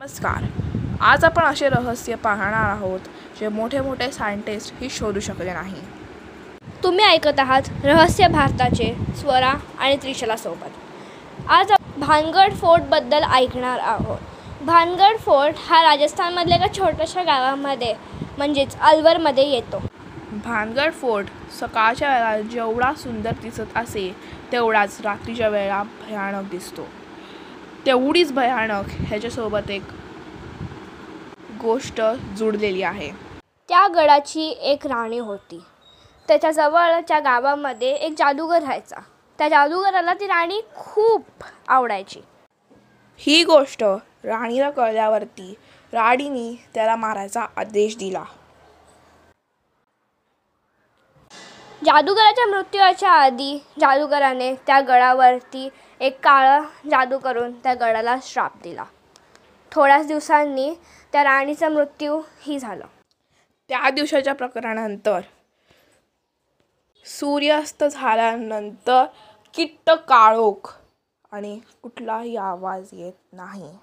नमस्कार. आज आपण असे रहस्य पाहणार आहोत जे मोठे मोठे सायंटिस्ट ही शोधू शकले नाही. तुम्ही ऐकत आहात रहस्य भारताचे स्वरा आणि त्रिशला सोबत. आज भानगड फोर्टबद्दल ऐकणार आहोत. भानगड फोर्ट हा राजस्थानमधल्या एका छोट्याशा गावामध्ये म्हणजेच अलवरमध्ये येतो. भानगड फोर्ट सकाळच्या वेळेला जेवढा सुंदर दिसत असे तेवढाच रात्रीच्या वेळेला भयानक दिसतो. तेवढीच भयानक ह्याच्यासोबत एक गोष्ट जुडलेली आहे. त्या गडाची एक राणी होती. त्याच्या जवळच्या गावामध्ये एक जादूगर राहायचा. त्या जादूगराला ती राणी खूप आवडायची. ही गोष्ट राणीला कळल्यावरती राणीने त्याला मारायचा आदेश दिला. जादूगराच्या मृत्यूच्या आधी जादूगराने त्या गडावरती एक काळा जादू करून त्या गडाला श्राप दिला. थोड्याच दिवसांनी त्या राणीचा मृत्यूही झाला. त्या दिवसाच्या प्रकारानंतर सूर्यास्त झाल्यानंतर किट्ट काळोख आणि कुठलाही आवाज येत नाही.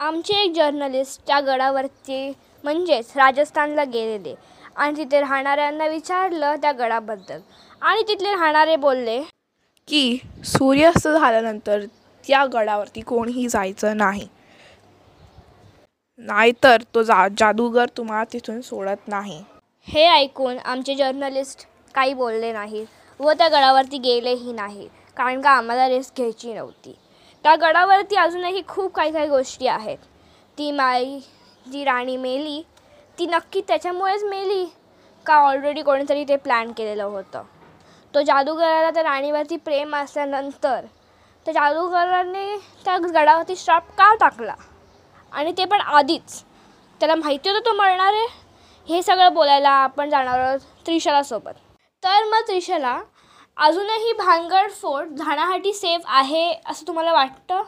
आमचे एक जर्नलिस्ट त्या गडावरती म्हणजेच राजस्थानला गेलेले. आणि तिथे राहणाऱ्यांना विचारलं त्या गडाबद्दल. आणि तिथले राहणारे बोलले की सूर्यास्त झाल्यानंतर त्या गडावरती कोणीही जायचं नाही. नाहीतर तो जा जादूगर तुम्हाला तिथून सोडत नाही. हे ऐकून आमचे जर्नलिस्ट काही बोलले नाही व त्या गडावरती गेलेही नाही कारण का आम्हाला रिस्क घ्यायची नव्हती. त्या गडावरती अजूनही खूप काही काही गोष्टी आहेत. ती माई जी राणी मेली ती नक्की त्याच्यामुळेच मेली का ऑलरेडी कोणीतरी ते प्लॅन केलेलं होतं? तो जादूगराला त्या राणीवरती प्रेम असल्यानंतर त्या जादूगराने त्या गडावरती श्राप का टाकला? आणि ते पण आधीच. त्याला माहिती होतं तो मरणार आहे? हे सगळं बोलायला आपण जाणार आहोत त्रिशलासोबत तर मग त्रिशला अजूनही भानगड फोर्ट जाण्यासाठी सेफ आहे असं तुम्हाला वाटतं?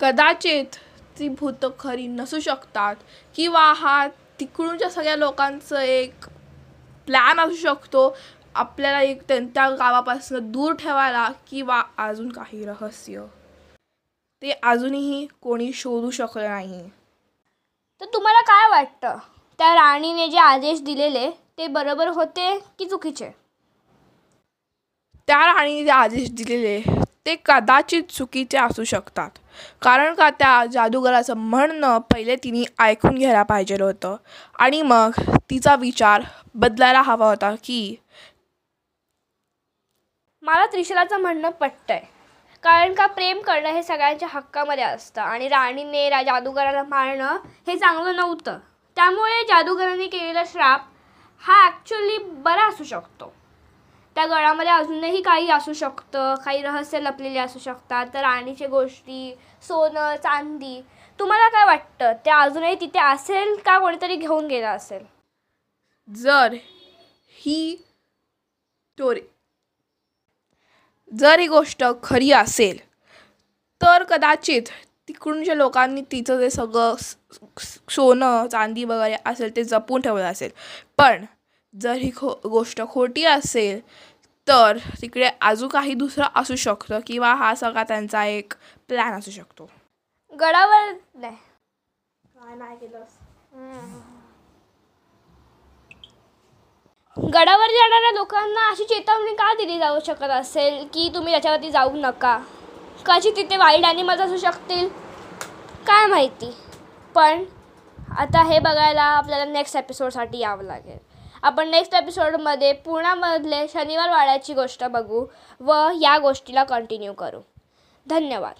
कदाचित ती भूत खरी नसू शकतात किंवा हा तिकडूनच्या सगळ्या लोकांचं एक प्लॅन असू शकतो आपल्याला एक त्यां- त्या गावापासून दूर ठेवायला किंवा अजून काही रहस्य. ते अजूनही कोणी शोधू शकलं नाही. तर तुम्हाला काय वाटतं? त्या राणीने जे आदेश दिलेले ते बरोबर होते की चुकीचे? त्या राणीने जे आदेश दिलेले ते कदाचित चुकीचे असू शकतात. कारण का त्या जादूगराचं म्हणणं पहिले तिने ऐकून घ्यायला पाहिजे होतं. आणि मग तिचा विचार बदलायला हवा होता की मला त्रिशलाचं म्हणणं पटतंय. कारण का प्रेम करणं हे सगळ्यांच्या हक्कामध्ये असतं आणि राणीने रा जादूगराला मारणं हे चांगलं नव्हतं. त्यामुळे जादूगराने केलेला श्राप हा ॲक्च्युली बरा असू शकतो. त्या गळामध्ये अजूनही काही असू शकतं काही रहस्य लपलेले असू शकतात. तर राणीच्या गोष्टी सोनं चांदी तुम्हाला काय वाटतं? ते अजूनही तिथे असेल का कोणीतरी घेऊन गेला असेल? जर ही स्टोरी जर ही गोष्ट खरी असेल तर कदाचित तिकडूनच्या लोकांनी तिचं जे सगळं सोनं चांदी वगैरे असेल ते जपून ठेवलं असेल. पण जर ही खो गोष्ट खोटी असेल तर तिकडे अजून काही दुसरं असू शकतं किंवा हा सगळा त्यांचा एक प्लॅन असू शकतो. गडावर नाही. गडावर जाणाऱ्या लोकांना अशी चेतावणी का दिली जाऊ शकत असेल की तुम्ही त्याच्यावरती जाऊ नका? कशी तिथे वाईल्ड ॲनिमल्स असू शकतील? काय माहिती. पण आता हे बघायला आपल्याला नेक्स्ट एपिसोडसाठी यावं लागेल. आपण नेक्स्ट एपिसोडमध्ये पुण्यामधले शनिवार वाड्याची गोष्ट बघू व या गोष्टीला कंटिन्यू करू. धन्यवाद.